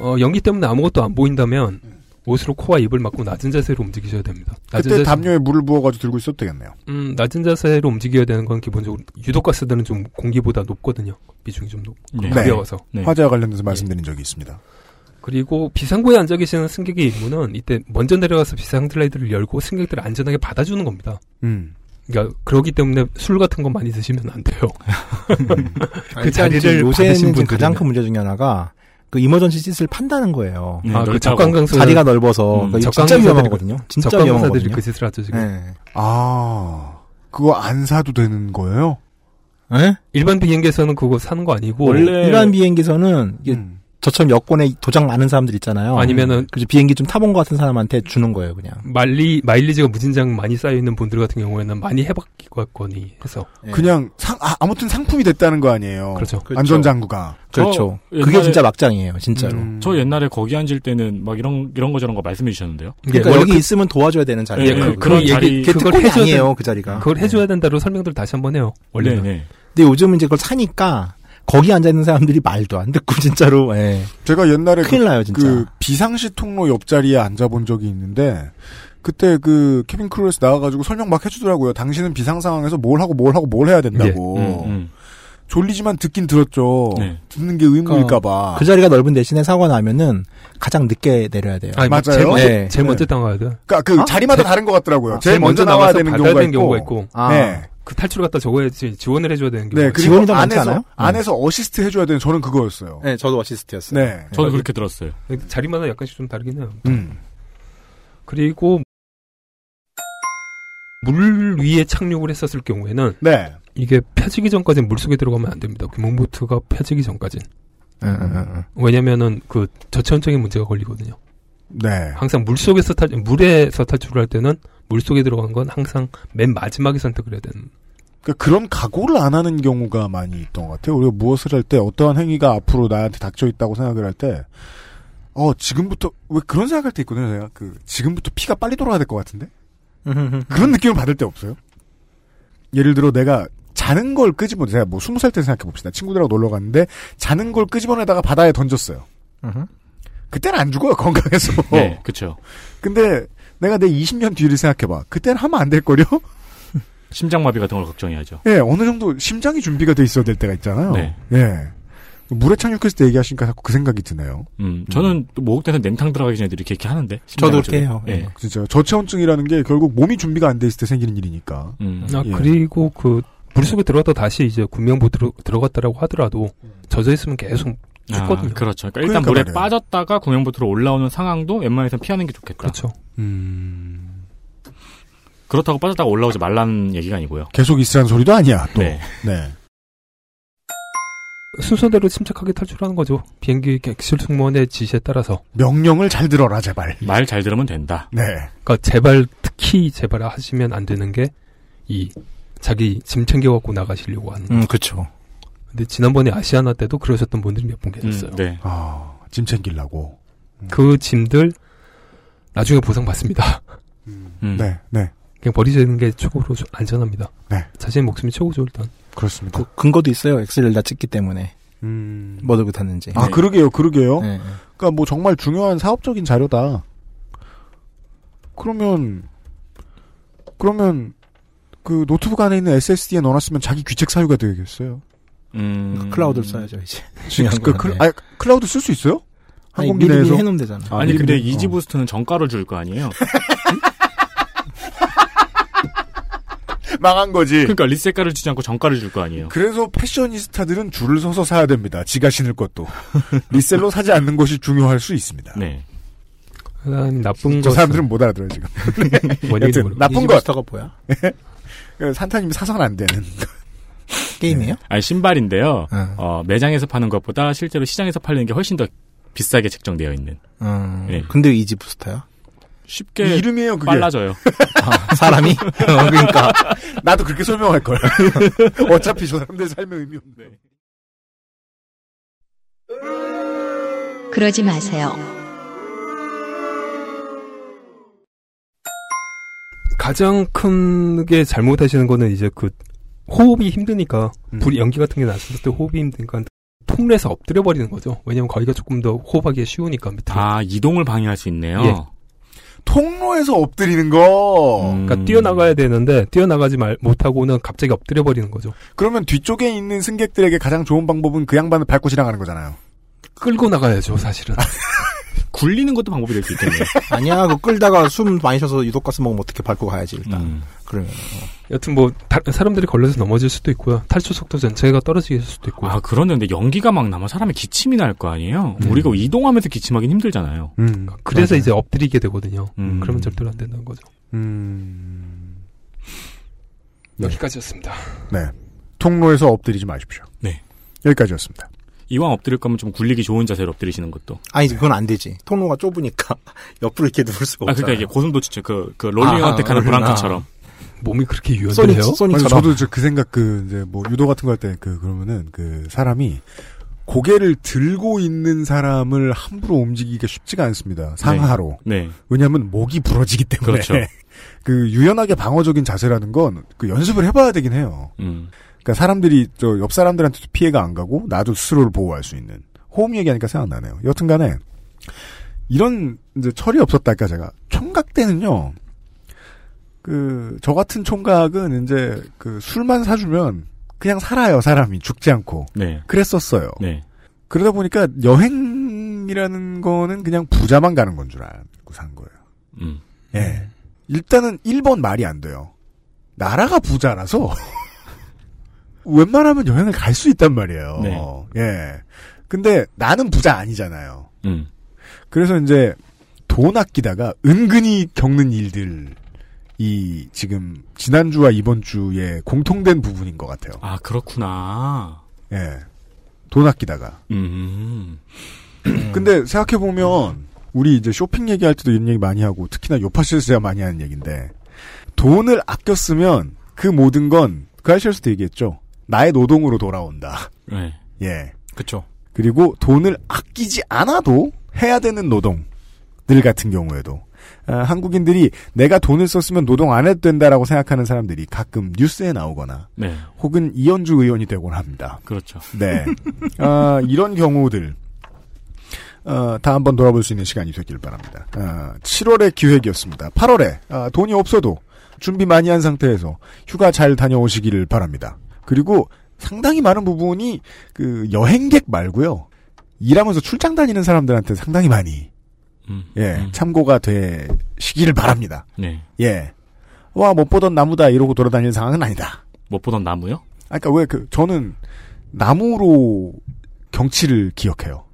어, 연기 때문에 아무것도 안 보인다면 옷으로 코와 입을 막고 낮은 자세로 움직이셔야 됩니다. 낮은 그때 자세- 담요에 물을 부어가지고 들고 있어도 되겠네요. 음, 낮은 자세로 움직여야 되는 건 기본적으로 유독가스들은 좀 공기보다 높거든요. 비중이 좀 높고 네. 가벼워서. 화재와 관련돼서 말씀드린 적이 있습니다. 그리고 비상구에 앉아 계시는 승객의 임무는 이때 먼저 내려가서 비상 슬라이드를 열고 승객들을 안전하게 받아주는 겁니다. 음. 그러니까 그러기 때문에 술 같은 거 많이 드시면 안 돼요. 그 일단 자리를 요새는 가장 큰 문제 중에 하나가 그 이머전시 시트를 판다는 거예요. 네, 아, 그. 적강강사- 자리가 넓어서 음, 그러니까 진짜 위험하거든요. 그- 진짜 위험하거든요. 그 짓을 하죠, 지금. 네. 아, 그거 안 사도 되는 거예요? 예? 일반 비행기에서는 그거 사는 거 아니고 원래 일반 비행기에서는 이게 저처럼 여권에 도장 많은 사람들 있잖아요. 아니면은 그래서 비행기 좀 타본 것 같은 사람한테 주는 거예요, 그냥. 마일리 마일리지가 무진장 많이 쌓여 있는 분들 같은 경우에는 많이 해봤거니 해서 그냥 상, 아, 아무튼 상품이 됐다는 거 아니에요. 그렇죠. 안전장구가. 그렇죠. 저 그게 옛날에- 진짜 막장이에요, 진짜로. 음. 저 옛날에 거기 앉을 때는 막 이런 이런 거 저런 거 말씀해 주셨는데요. 그러니까 여기 있으면 도와줘야 되는 자리예요. 예, 그, 그거. 그런 자리 그게 특권이 아니에요, 그 자리가. 그걸 해줘야 된다로 설명들 다시 한번 해요. 원래는. 네, 네. 근데 요즘은 이제 그걸 사니까 거기 앉아 있는 사람들이 말도 안 듣고 진짜로. 예. 제가 옛날에 큰일 그, 나요, 진짜. 그 비상시 통로 옆자리에 앉아 본 적이 있는데 그때 그 케빈 크루에서 나와가지고 설명 막 해주더라고요. 당신은 비상 상황에서 뭘 하고 뭘 하고 뭘 해야 된다고. 예. 음, 음. 졸리지만 듣긴 들었죠. 네. 듣는 게 의무일까봐. 그 자리가 넓은 대신에 사고가 나면은 가장 늦게 내려야 돼요. 아니, 뭐 맞아요. 제일 먼저, 네. 제일 먼저 네. 당해야 돼. 그러니까 그 어? 자리마다 제- 다른 것 같더라고요. 아, 제일 먼저 나와야 나와서 되는 경우가 되는 있고. 경우가 있고. 아. 네. 그 탈출을 갖다 적어야지 지원을 해줘야 되는 경우가 네, 지원이 더 많지 안에서 않아요? 안에서 어시스트 해줘야 되는 저는 그거였어요. 네, 저도 어시스트였어요. 네. 저도 그렇게 들었어요. 자리마다 약간씩 좀 다르긴 해요. 음. 그리고 물 위에 착륙을 했었을 경우에는 네. 이게 펴지기 전까지는 물 속에 들어가면 안 됩니다. 구멍보트가 펴지기 응, 응, 응. 왜냐면은 그 저체온적인 문제가 걸리거든요. 네. 항상 물 속에서 탈 물에서 탈출을 할 때는 물 속에 들어간 건 항상 맨 마지막에 선택을 해야 되는. 그러니까 그런 각오를 안 하는 경우가 많이 있던 것 같아요. 우리가 무엇을 할 때 어떠한 행위가 앞으로 나한테 닥쳐 있다고 생각을 할 때, 어 지금부터 왜 그런 생각할 때 있거든요. 제가 그 지금부터 피가 빨리 돌아야 될 것 같은데 그런 느낌을 받을 때 없어요. 예를 들어 내가 자는 걸 끄집어 제가 뭐 스무 살 때 생각해 봅시다. 친구들하고 놀러 갔는데 자는 걸 끄집어내다가 바다에 던졌어요. 그때는 안 죽어요 건강해서. 네, 그렇죠. 근데 내가 내 20년 뒤를 생각해봐. 그때는 하면 안 될 거요. 심장마비 같은 걸 걱정해야죠. 예, 어느 정도 심장이 준비가 돼 있어야 될 때가 있잖아요. 네. 예. 물에 착륙했을 때 얘기하시니까 자꾸 그 생각이 드네요. 음, 저는 또 목욕탕에서 냉탕 들어가기 전에 이렇게 이렇게 하는데. 저도 심장을 그렇게 해요. 좀- 예. 진짜 저체온증이라는 게 결국 몸이 준비가 안 돼 있을 때 생기는 일이니까. 음. 아 예. 그리고 그 물속에 들어갔다 다시 이제 구명보트로 들어갔다라고 하더라도 젖어 있으면 계속 죽거든요. 아, 그렇죠. 그러니까 일단 그러니까 물에 말이에요. 빠졌다가 구명보트로 올라오는 상황도 웬만해선 피하는 게 좋겠다. 그렇죠. 음. 그렇다고 빠졌다가 올라오지 말라는 얘기가 아니고요. 계속 있으라는 소리도 아니야. 또. 네. 네. 순서대로 침착하게 탈출하는 거죠. 비행기 객실 승무원의 지시에 따라서. 명령을 잘 들어라 제발. 말 잘 들으면 된다. 네. 그러니까 제발 특히 제발 하시면 안 되는 게 이 자기 짐 챙겨 갖고 나가시려고 하는. 거. 음, 그쵸. 근데 지난번에 아시아나 때도 그러셨던 분들이 몇 분 계셨어요. 음, 네. 아, 짐 챙기려고. 그 짐들 나중에 보상 받습니다. 음. 네, 네. 그냥 버리시는 게 최고로 조- 안전합니다. 네. 자신의 목숨이 최고죠 일단. 그렇습니다. 그 근거도 있어요. 엑셀을 다 찍기 때문에. 음. 뭐 들고 탔는지. 아, 그러게요, 그러게요. 네, 네. 그러니까 뭐 정말 중요한 사업적인 자료다. 그러면 그러면 그 노트북 안에 있는 SSD에 넣어놨으면 자기 귀책 사유가 되겠어요. 음. 클라우드를 써야죠, 이제. 그, 중요한 그, 네. 아니, 클라우드 쓸 수 있어요? 아니, 항공기 미리 내에서 해놓으면 되잖아. 아, 아니 미리 근데 미리? Yeezy Boost는 정가를 줄 거 아니에요? 망한 거지. 그러니까 resell가를 주지 않고 정가를 줄 거 아니에요? 그래서 패셔니스타들은 줄을 서서 사야 됩니다. 지가 신을 것도. 리셀로 사지 않는 것이 중요할 수 있습니다. 네. 그다음 나쁜 저것 사람들은 못 알아들어요, 지금. 원인이 여튼. 나쁜 것. 이지부스터가 뭐야? 그 산타님이 사서는 안 되는. 게임이에요? 아니 신발인데요. 응. 어, 매장에서 파는 것보다 실제로 시장에서 팔리는 게 훨씬 더 비싸게 책정되어 있는. 음. 네. 근데 왜 이지 부스터야? 쉽게 이름이에요, 그게. 빨라져요. 아, 사람이? 어, 그러니까. 나도 그렇게 설명할 걸. 어차피 저 사람들 삶의 의미 없네. 그러지 마세요. 가장 큰게 잘못하시는 거는 이제 그 호흡이 힘드니까 음. 불 연기 같은 게 났을 때 호흡이 힘드니까 통로에서 엎드려 버리는 거죠. 왜냐면 거기가 조금 더 호흡하기가 쉬우니까 밑에. 아 이동을 방해할 수 있네요. 예. 통로에서 엎드리는 거. 그러니까 뛰어나가야 되는데 뛰어나가지 말 못하고는 갑자기 엎드려 버리는 거죠. 그러면 뒤쪽에 있는 승객들에게 가장 좋은 방법은 그 양반을 밟고 지나가는 거잖아요. 끌고 나가야죠, 사실은. 굴리는 것도 방법이 될 수 있겠네요. 아니야, 그 끌다가 숨 많이 쉬어서 유독가스 먹으면 어떻게 밟고 가야지, 일단. 음. 그러면. 여튼 뭐 다- 사람들이 걸려서 넘어질 수도 있고요. 탈출 속도 전체가 떨어지게 될 수도 있고요. 아, 그러는데 연기가 막 나면 사람이 기침이 날 거 아니에요? 음. 우리가 이동하면서 기침하긴 힘들잖아요. 음. 그래서 맞아요. 이제 엎드리게 되거든요. 음. 그러면 절대로 안 된다는 거죠. 음. 여기까지였습니다. 네. 통로에서 엎드리지 마십시오. 네. 여기까지였습니다. 이왕 엎드릴 거면 좀 굴리기 좋은 자세로 엎드리시는 것도. 아니, 그건 안 되지. 통로가 좁으니까 옆으로 이렇게 누울 수가 아, 없잖아. 그러니까 이게 고슴도치, 그, 그 롤링 아, 어택하는. 브랑카처럼. 몸이 그렇게 유연해요? 소닉처럼. 저도 저그 생각 그 이제 뭐 유도 같은 거 할 때 그 그러면은 그 사람이 고개를 들고 있는 사람을 함부로 움직이기가 쉽지가 않습니다. 상하로. 네. 왜냐하면 목이 부러지기 때문에. 그렇죠. 그 유연하게 방어적인 자세라는 건 그 연습을 해봐야 되긴 해요. 음. 그러니까 사람들이 저 옆 사람들한테도 피해가 안 가고 나도 스스로를 보호할 수 있는 호흡 얘기하니까 생각나네요. 여튼간에 이런 이제 철이 없었달까 제가 총각 때는요. 그 저 같은 총각은 이제 그 술만 사주면 그냥 살아요 사람이 죽지 않고 네. 그랬었어요. 네. 그러다 보니까 여행이라는 거는 그냥 부자만 가는 건 줄 알고 산 거예요. 음. 예. 일단은 1번 말이 안 돼요. 나라가 부자라서 웬만하면 여행을 갈 수 있단 말이에요. 네. 예. 근데 나는 부자 아니잖아요. 음. 그래서 이제 돈 아끼다가 은근히 겪는 일들 이 지금 지난주와 이번 주에 공통된 부분인 것 같아요. 아, 그렇구나. 예. 돈 아끼다가. 음. 근데 생각해 보면 우리 이제 쇼핑 얘기할 때도 이런 얘기 많이 하고 특히나 요파시에서 제가 많이 하는 얘기인데 돈을 아껴 쓰면 그 모든 건 그 아시에서도 얘기했죠. 나의 노동으로 돌아온다. 네. 예. 그쵸. 그리고 돈을 아끼지 않아도 해야 되는 노동들 같은 경우에도 아, 한국인들이 내가 돈을 썼으면 노동 안 해도 된다라고 생각하는 사람들이 가끔 뉴스에 나오거나 네. 혹은 이현주 의원이 되곤 합니다. 그렇죠. 네. 아, 이런 경우들, 어, 다 한번 돌아볼 수 있는 시간이 되길 바랍니다. 아, 7월의 기획이었습니다. 8월에, 아, 돈이 없어도 준비 많이 한 상태에서 휴가 잘 다녀오시기를 바랍니다. 그리고 상당히 많은 부분이 그 여행객 말고요. 일하면서 출장 다니는 사람들한테 상당히 많이, 음. 예, 음. 참고가 되시기를 바랍니다. 네. 예. 와, 못 보던 나무다 이러고 돌아다니는 상황은 아니다. 못 보던 나무요? 아, 그니까 왜 그, 저는 나무로 경치를 기억해요.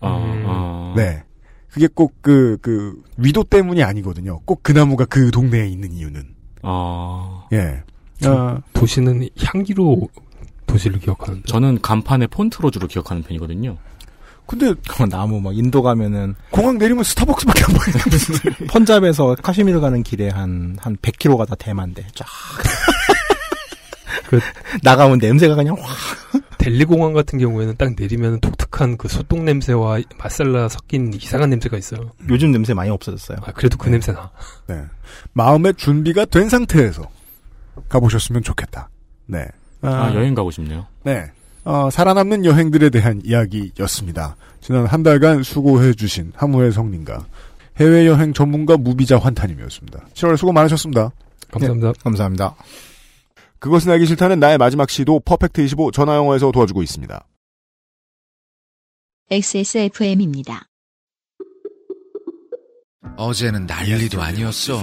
어, 음. 어. 네. 그게 꼭 그, 그, 위도 때문이 아니거든요. 꼭 그 나무가 그 동네에 있는 이유는. 어. 예. 저- 아, 도시는 향기로 도시를 기억하는데. 저는 간판에 폰트로 주로 기억하는 편이거든요. 근데 나무 막 인도 가면은 공항 내리면 스타벅스밖에 안 보이는 펀잡에서 카시미르 가는 길에 한, 한 100km가 다 대만데, 쫙. 그- 나가면 냄새가 그냥 확. 델리 공항 같은 경우에는 딱 내리면 독특한 그 소똥 냄새와 마살라 섞인 이상한 냄새가 있어요. 요즘 냄새 많이 없어졌어요. 아, 그래도 그 냄새 나. 네. 마음의 준비가 된 상태에서 가보셨으면 좋겠다. 네. 아, 여행 가고 싶네요. 네. 어, 살아남는 여행들에 대한 이야기였습니다. 지난 한 달간 수고해주신 하무의 성님과 해외여행 전문가 무비자 환타님이었습니다. 7월 수고 많으셨습니다. 감사합니다. 감사합니다. 그것은 알기 싫다는 나의 마지막 시도 퍼펙트25 전화영어에서 도와주고 있습니다. XSFM입니다. 어제는 난리도 아니었어.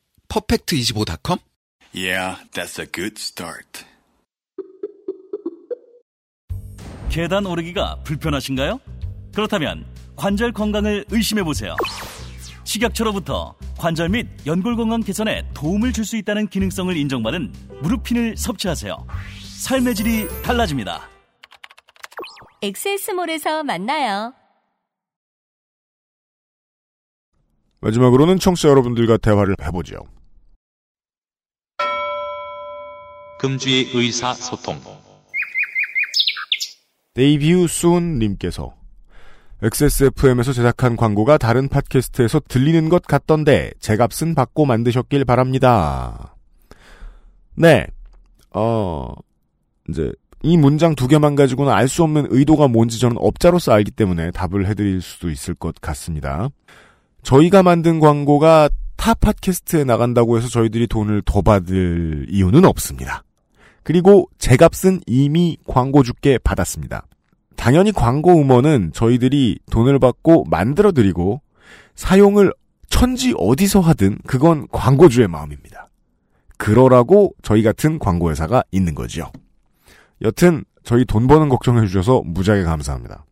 퍼펙트25.com? Yeah, that's a good start. 계단 오르기가 불편하신가요? 그렇다면 관절 건강을 의심해 보세요. 식약처로부터 관절 및 연골 건강 개선에 도움을 줄 수 있다는 기능성을 인정받은 무릎핀을 섭취하세요. 삶의 질이 달라집니다. 엑세스몰에서 만나요. 마지막으로는 청취자 여러분들과 대화를 해보죠. 금주의 의사소통. 데이비우 순님께서 XSFM에서 제작한 광고가 다른 팟캐스트에서 들리는 것 같던데 제 값은 받고 만드셨길 바랍니다. 네, 어 이제 이 문장 두 개만 가지고는 알 수 없는 의도가 뭔지 저는 업자로서 알기 때문에 답을 해드릴 수도 있을 것 같습니다. 저희가 만든 광고가 타 팟캐스트에 나간다고 해서 저희들이 돈을 더 받을 이유는 없습니다. 그리고 제 값은 이미 광고주께 받았습니다. 당연히 광고 음원은 저희들이 돈을 받고 만들어드리고 사용을 천지 어디서 하든 그건 광고주의 마음입니다. 그러라고 저희 같은 광고회사가 있는 거지요. 여튼 저희 돈 버는 걱정해 주셔서 무지하게 감사합니다.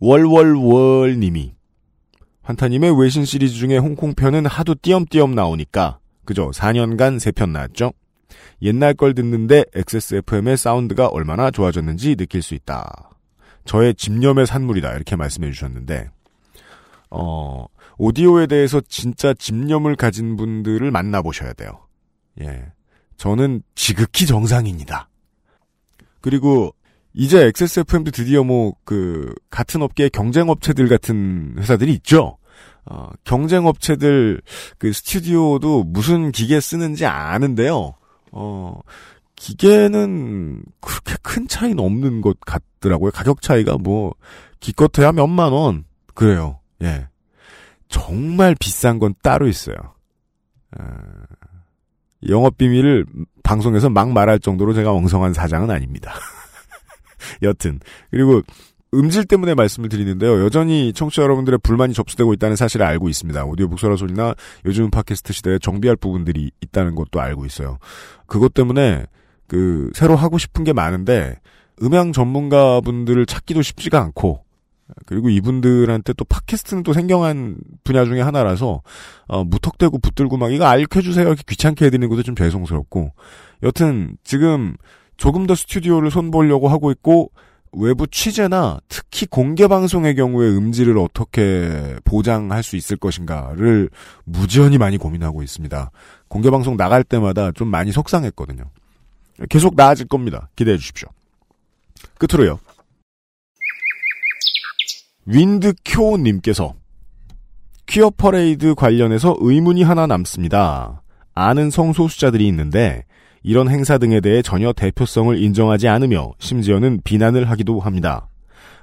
월월월님이 환타님의 외신 시리즈 중에 홍콩 편은 하도 띄엄띄엄 나오니까 그죠 4년간 3편 나왔죠. 옛날 걸 듣는데 XSFM의 사운드가 얼마나 좋아졌는지 느낄 수 있다. 저의 집념의 산물이다 이렇게 말씀해 주셨는데 어 오디오에 대해서 진짜 집념을 가진 분들을 만나보셔야 돼요. 예. 저는 지극히 정상입니다. 그리고 이제 XSFM도 드디어 뭐 그 같은 업계의 경쟁 업체들 같은 회사들이 있죠. 어, 경쟁 업체들 그 스튜디오도 무슨 기계 쓰는지 아는데요. 어, 기계는 그렇게 큰 차이는 없는 것 같더라고요. 가격 차이가 뭐 기껏해야 몇만 원 그래요. 예. 정말 비싼 건 따로 있어요. 어, 영업 비밀을 방송에서 막 말할 정도로 제가 엉성한 사장은 아닙니다. 여튼 그리고 음질 때문에 말씀을 드리는데요. 여전히 청취자 여러분들의 불만이 접수되고 있다는 사실을 알고 있습니다. 오디오 북소라 소리나 요즘 팟캐스트 시대에 정비할 부분들이 있다는 것도 알고 있어요. 그것 때문에 그 새로 하고 싶은 게 많은데 음향 전문가분들을 찾기도 쉽지가 않고 그리고 이분들한테 또 팟캐스트는 또 생경한 분야 중에 하나라서 어, 무턱대고 붙들고 막 이거 알려주세요 이렇게 귀찮게 해드리는 것도 좀 죄송스럽고 여튼 지금 조금 더 스튜디오를 손보려고 하고 있고 외부 취재나 특히 공개 방송의 경우에 음질을 어떻게 보장할 수 있을 것인가를 무지연히 많이 고민하고 있습니다. 공개 방송 나갈 때마다 좀 많이 속상했거든요. 계속 나아질 겁니다. 기대해 주십시오. 끝으로요. 윈드쿄님께서 퀴어 퍼레이드 관련해서 의문이 하나 남습니다. 아는 성소수자들이 있는데 이런 행사 등에 대해 전혀 대표성을 인정하지 않으며 심지어는 비난을 하기도 합니다.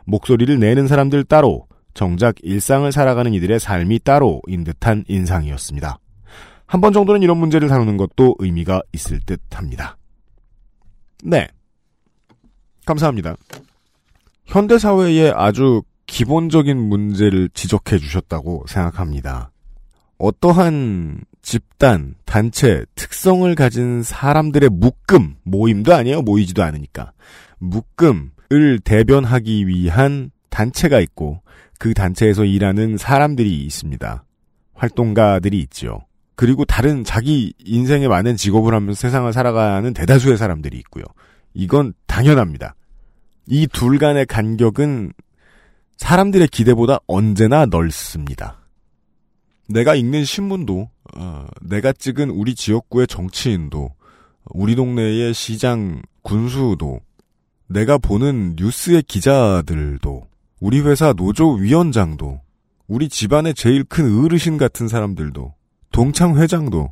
목소리를 내는 사람들 따로, 정작 일상을 살아가는 이들의 삶이 따로인 듯한 인상이었습니다. 한 번 정도는 이런 문제를 다루는 것도 의미가 있을 듯 합니다. 네. 감사합니다. 현대사회의 아주 기본적인 문제를 지적해 주셨다고 생각합니다. 어떠한 집단, 단체, 특성을 가진 사람들의 묶음, 모임도 아니에요. 모이지도 않으니까. 묶음을 대변하기 위한 단체가 있고 그 단체에서 일하는 사람들이 있습니다. 활동가들이 있죠. 그리고 다른 자기 인생에 많은 직업을 하면서 세상을 살아가는 대다수의 사람들이 있고요. 이건 당연합니다. 이 둘 간의 간격은 사람들의 기대보다 언제나 넓습니다. 내가 읽는 신문도, 어, 내가 찍은 우리 지역구의 정치인도, 우리 동네의 시장 군수도, 내가 보는 뉴스의 기자들도, 우리 회사 노조 위원장도, 우리 집안의 제일 큰 어르신 같은 사람들도, 동창 회장도,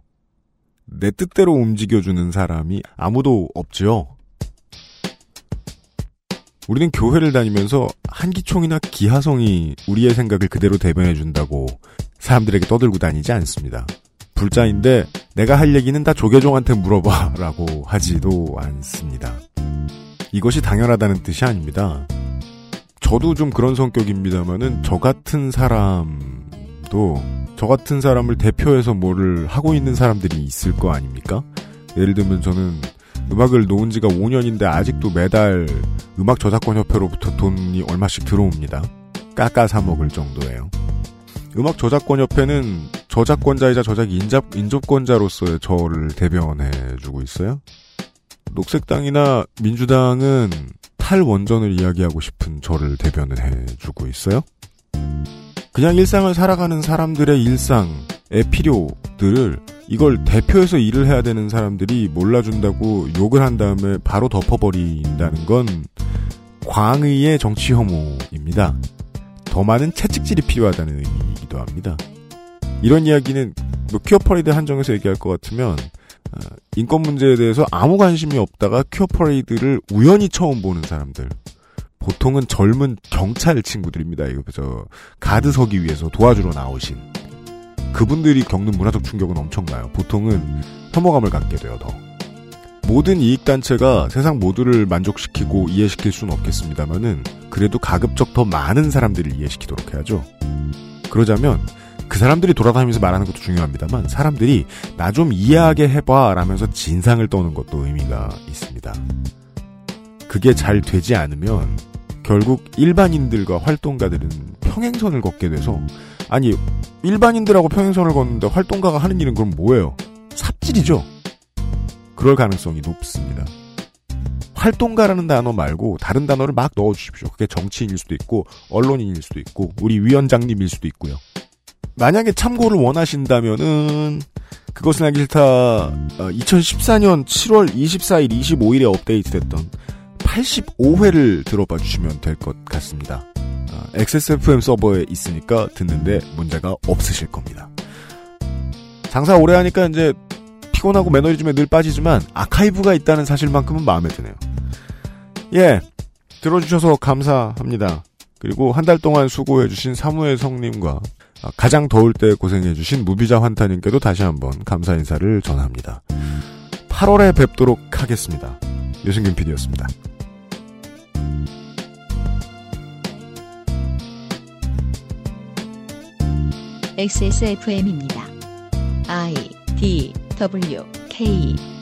내 뜻대로 움직여주는 사람이 아무도 없죠. 우리는 교회를 다니면서 한기총이나 기하성이 우리의 생각을 그대로 대변해준다고 사람들에게 떠들고 다니지 않습니다. 불자인데 내가 할 얘기는 다 조계종한테 물어봐라고 하지도 않습니다. 이것이 당연하다는 뜻이 아닙니다. 저도 좀 그런 성격입니다만은 저 같은 사람도 저 같은 사람을 대표해서 뭐를 하고 있는 사람들이 있을 거 아닙니까? 예를 들면 저는 음악을 놓은 지가 5년인데 아직도 매달 음악 저작권 협회로부터 돈이 얼마씩 들어옵니다. 깎아 사 먹을 정도예요. 음악 저작권 협회는 저작권자이자 저작 인접, 인접권자로서의 저를 대변해주고 있어요. 녹색당이나 민주당은 탈원전을 이야기하고 싶은 저를 대변을 해주고 있어요. 그냥 일상을 살아가는 사람들의 일상의 필요들을 이걸 대표해서 일을 해야 되는 사람들이 몰라준다고 욕을 한 다음에 바로 덮어버린다는 건 광의의 정치 혐오입니다. 더 많은 채찍질이 필요하다는 의미이기도 합니다. 이런 이야기는 뭐 퀴어 퍼레이드 한정에서 얘기할 것 같으면 어, 인권 문제에 대해서 아무 관심이 없다가 퀴어 퍼레이드를 우연히 처음 보는 사람들 보통은 젊은 경찰 친구들입니다. 이거 저 가드 서기 위해서 도와주러 나오신 그분들이 겪는 문화적 충격은 엄청나요. 보통은 혐오감을 갖게 돼요. 더 모든 이익 단체가 세상 모두를 만족시키고 이해시킬 수는 없겠습니다만은 그래도 가급적 더 많은 사람들을 이해시키도록 해야죠. 그러자면 그 사람들이 돌아다니면서 말하는 것도 중요합니다만 사람들이 나 좀 이해하게 해봐 라면서 진상을 떠는 것도 의미가 있습니다. 그게 잘 되지 않으면 결국 일반인들과 활동가들은 평행선을 걷게 돼서 아니 일반인들하고 평행선을 걷는데 활동가가 하는 일은 그럼 뭐예요? 삽질이죠. 그럴 가능성이 높습니다. 활동가라는 단어 말고 다른 단어를 막 넣어주십시오. 그게 정치인일 수도 있고 언론인일 수도 있고 우리 위원장님일 수도 있고요. 만약에 참고를 원하신다면은 그것은 알기 싫다 2014년 7월 24일 25일에 업데이트됐던 85회를 들어봐 주시면 될 것 같습니다. 어, XSFM 서버에 있으니까 듣는데 문제가 없으실 겁니다. 장사 오래 하니까 이제 피곤하고 매너리즘에 늘 빠지지만 아카이브가 있다는 사실만큼은 마음에 드네요. 예, 들어주셔서 감사합니다. 그리고 한 달 동안 수고해주신 사무엘 성님과 가장 더울 때 고생해주신 무비자 환타님께도 다시 한번 감사 인사를 전합니다. 8월에 뵙도록 하겠습니다. 유승균 PD였습니다. XSFM입니다. I D W K